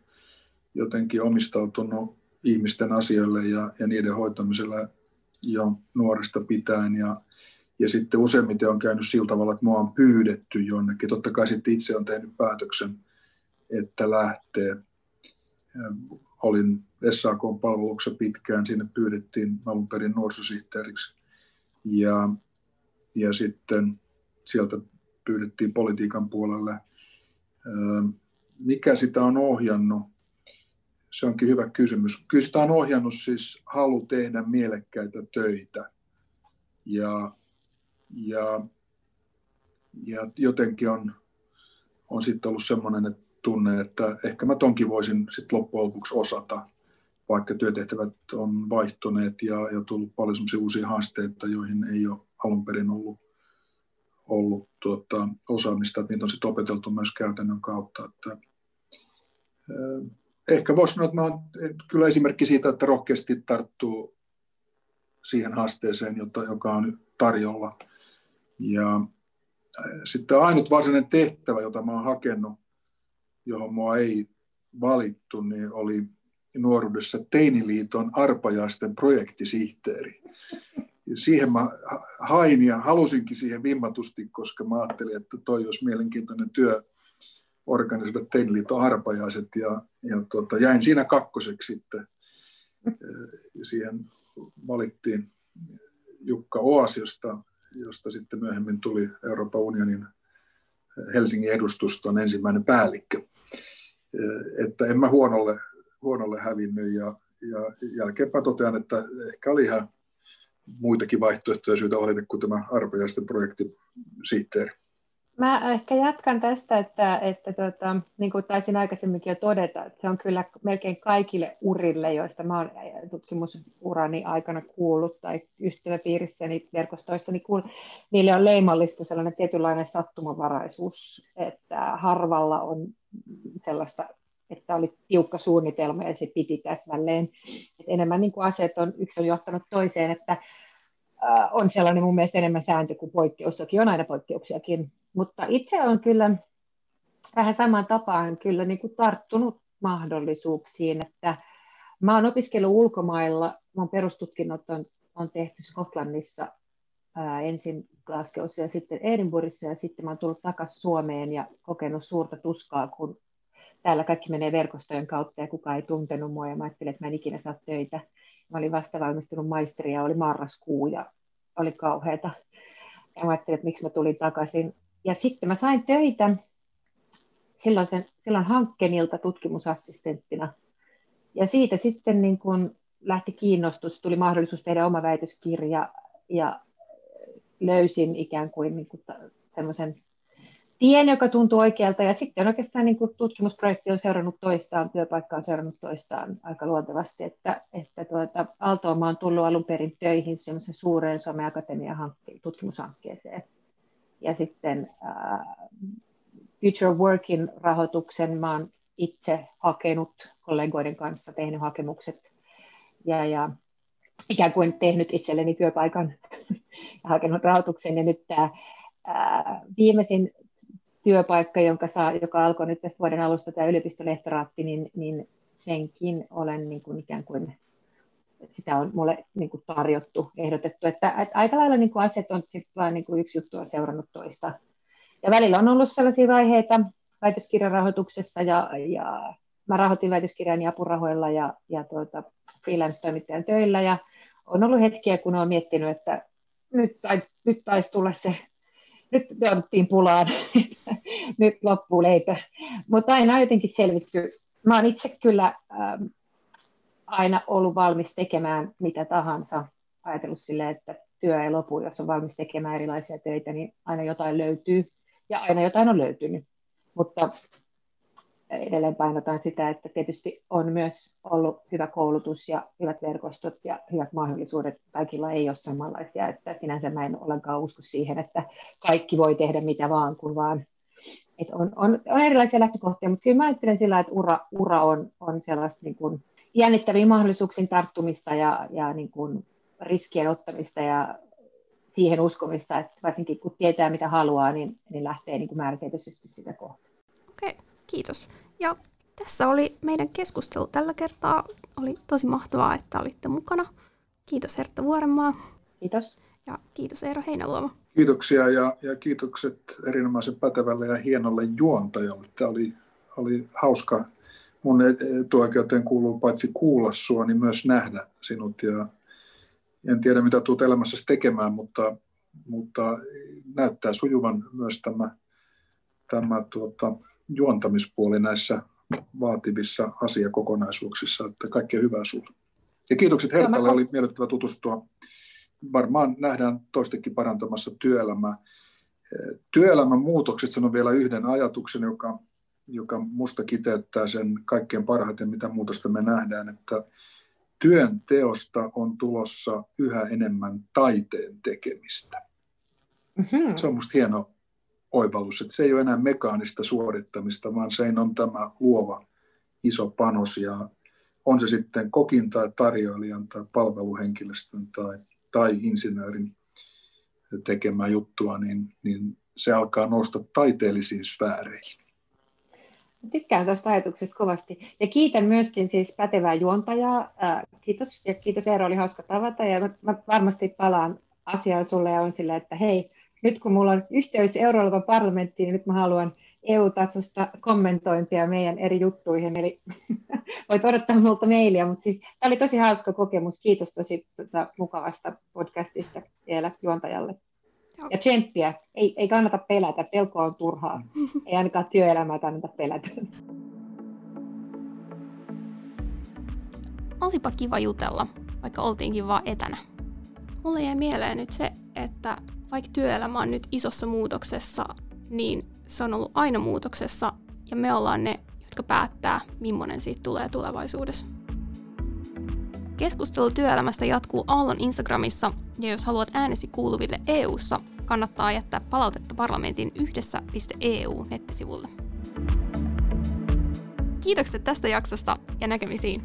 [SPEAKER 1] jotenkin omistautunut ihmisten asioille ja, ja niiden hoitamiselle jo nuoresta pitäen. Ja, ja sitten useimmiten on käynyt sillä tavalla, että mua on pyydetty jonnekin. Totta kai sitten itse on tehnyt päätöksen, että lähtee. Olin SAK-palveluksessa pitkään, sinne pyydettiin alun perin nuorisosihteeriksi. Ja, ja sitten sieltä pyydettiin politiikan puolelle. Mikä sitä on ohjannut? Se onkin hyvä kysymys. Kyllä sitä on ohjannut siis halu tehdä mielekkäitä töitä. Ja, ja, ja jotenkin on, on sitten ollut semmoinen tunne, että ehkä mä tonkin voisin sitten loppujen lopuksi osata, vaikka työtehtävät on vaihtuneet ja, ja tullut paljon semmoisia uusia haasteita, joihin ei ole alun perin ollut, ollut tuota, osaamista, että niitä on sitten opeteltu myös käytännön kautta. Että, ehkä voisi sanoa, että mä olen kyllä esimerkki siitä, että rohkeasti tarttuu siihen haasteeseen, jota, joka on tarjolla. Ja sitten ainut varsinainen tehtävä, jota mä olen hakenut, johon mua ei valittu, niin oli nuoruudessa Teiniliiton arpajaisten projektisihteeri. Ja siihen mä hain ja halusinkin siihen vimmatusti, koska mä ajattelin, että toi olisi mielenkiintoinen työ organisoida Teiniliiton arpajaiset ja, ja tuota, jäin siinä kakkoseksi sitten. Ja siihen valittiin Jukka Oas, josta, josta sitten myöhemmin tuli Euroopan unionin Helsingin edustuston ensimmäinen päällikkö. Että en mä huonolle, huonolle hävinnyt ja, ja jälkeenpäin totean, että ehkä oli ihan muitakin vaihtoehtoja syytä valita kuin tämä arpajaisten projektin sihteeri.
[SPEAKER 4] Mä ehkä jatkan tästä, että, että tota, niin kuin taisin aikaisemminkin jo todeta, että se on kyllä melkein kaikille urille, joista mä oon tutkimusurani aikana kuullut tai ystäväpiirissäni verkostoissani kuullut, niille on leimallista sellainen tietynlainen sattumavaraisuus, että harvalla on sellaista että oli tiukka suunnitelma ja se piti täsmälleen. Et enemmän niin kuin asiat on, yksi on johtanut toiseen, että on sellainen mun mielestä enemmän sääntö kuin poikkeus. Toki on aina poikkeuksiakin, mutta itse on kyllä vähän samaan tapaan kyllä niin kuin tarttunut mahdollisuuksiin, että mä oon opiskellut ulkomailla, mun perustutkinnot on, on tehty Skotlannissa ää, ensin Glasgowssa ja sitten Edinburghissa ja sitten mä oon tullut takaisin Suomeen ja kokenut suurta tuskaa, kun täällä kaikki menee verkostojen kautta ja kukaan ei tuntenut mua ja mä ajattelin, että mä en ikinä saa töitä. Mä olin vasta valmistunut maisteri ja oli marraskuu ja oli kauheata. Ja mä ajattelin, että miksi mä tulin takaisin. Ja sitten mä sain töitä silloin, sen, silloin Hankkenilta tutkimusassistenttina. Ja siitä sitten niin kun lähti kiinnostus, tuli mahdollisuus tehdä oma väitöskirja ja löysin ikään kuin, niin kuin semmoisen tien, joka tuntuu oikealta, ja sitten oikeastaan niin kuin tutkimusprojekti on seurannut toistaan, työpaikka on seurannut toistaan aika luontevasti, että, että tuota, Aaltooma on tullut alun perin töihin semmoisen suureen Suomen Akatemian hankke- tutkimushankkeeseen, ja sitten uh, Future Workin rahoituksen mä oon itse hakenut kollegoiden kanssa, tehnyt hakemukset, ja, ja ikään kuin tehnyt itselleni työpaikan ja hakenut rahoituksen, ja nyt tämä viimeisin työpaikka, jonka saa, joka alkoi nyt tässä vuoden alusta, tämä yliopistolehtoraatti, niin, niin senkin olen niin kuin ikään kuin, sitä on mulle niin kuin tarjottu, ehdotettu, että, että aika lailla niin kuin asiat on sitten vain niin kuin yksi juttu on seurannut toista. Ja välillä on ollut sellaisia vaiheita väitöskirjan rahoituksessa ja, ja mä rahoitin väitöskirjani apurahoilla ja, ja tuota, freelance-toimittajan töillä ja on ollut hetkiä, kun olen miettinyt, että nyt, tai, nyt taisi tulla se nyt jouduttiin pulaan, nyt loppuu leipä. Mutta aina on jotenkin selvitty. Mä oon itse kyllä ähm, aina ollut valmis tekemään mitä tahansa. Ajatellut sille, että työ ei lopu, jos on valmis tekemään erilaisia töitä, niin aina jotain löytyy. Ja aina jotain on löytynyt. Mutta edelleen painotan sitä, että tietysti on myös ollut hyvä koulutus ja hyvät verkostot ja hyvät mahdollisuudet. Kaikilla ei ole samanlaisia, että sinänsä mä en ollenkaan usko siihen, että kaikki voi tehdä mitä vaan, kun vaan että on, on, on erilaisia lähtökohtia, mutta kyllä mä ajattelen sillä, että ura, ura on, on sellaista niin kuin jännittäviin mahdollisuuksiin tarttumista ja, ja niin kuin riskien ottamista ja siihen uskomista, että varsinkin kun tietää mitä haluaa, niin, niin lähtee niin kuin määrätietoisesti sitä kohtaa.
[SPEAKER 3] Okei. Okay. Kiitos. Ja tässä oli meidän keskustelu tällä kertaa. Oli tosi mahtavaa, että olitte mukana. Kiitos Hertta Vuorenmaa.
[SPEAKER 4] Kiitos.
[SPEAKER 3] Ja kiitos Eero Heinäluoma.
[SPEAKER 1] Kiitoksia ja, ja kiitokset erinomaisen pätevälle ja hienolle juontajalle. Tämä oli, oli hauska. Mun etuoikeuteen kuuluu paitsi kuulla sua, niin myös nähdä sinut. Ja en tiedä, mitä tulet elämässäsi tekemään, mutta, mutta näyttää sujuvan myös tämä, tämä tuota, juontamispuoli näissä vaativissa asiakokonaisuuksissa, että kaikkea hyvää sinulle. Ja kiitokset Hertalle, oli miellyttävä tutustua. Varmaan nähdään toistekin parantamassa työelämää. Työelämän muutoksesta sanon vielä yhden ajatuksen, joka, joka musta kiteyttää sen kaikkein parhaiten, mitä muutosta me nähdään, että työn teosta on tulossa yhä enemmän taiteen tekemistä. Mm-hmm. Se on musta hieno oivallus, että se ei ole enää mekaanista suorittamista, vaan se on tämä luova iso panos ja on se sitten kokin tai tarjoilijan tai palveluhenkilöstön tai, tai insinöörin tekemää juttua, niin, niin se alkaa nousta taiteellisiin sfääreihin.
[SPEAKER 4] Tykkään tuosta ajatuksesta kovasti. Ja kiitän myöskin siis pätevää juontajaa. kiitos. Ja kiitos Eero, oli hauska tavata. Ja mä, mä varmasti palaan asiaan sulle ja on sillä, että hei, nyt kun mulla on yhteys Euroopan parlamenttiin, niin nyt mä haluan EU-tasosta kommentointia meidän eri juttuihin, eli voit odottaa multa mailia, mutta siis tämä oli tosi hauska kokemus. Kiitos tosi tota, mukavasta podcastista vielä juontajalle. Ja tsemppiä. Ei, ei kannata pelätä, pelko on turhaa. Ei ainakaan työelämää kannata pelätä.
[SPEAKER 3] Olipa kiva jutella, vaikka oltiinkin vaan etänä. Mulle jäi mieleen nyt se, että vaikka työelämä on nyt isossa muutoksessa, niin se on ollut aina muutoksessa ja me ollaan ne, jotka päättää, millainen siitä tulee tulevaisuudessa. Keskustelu työelämästä jatkuu Aallon Instagramissa ja jos haluat äänesi kuuluville EU:ssa, kannattaa jättää palautetta parlamentin yhdessä.eu nettisivulle. Kiitokset tästä jaksosta ja näkemisiin!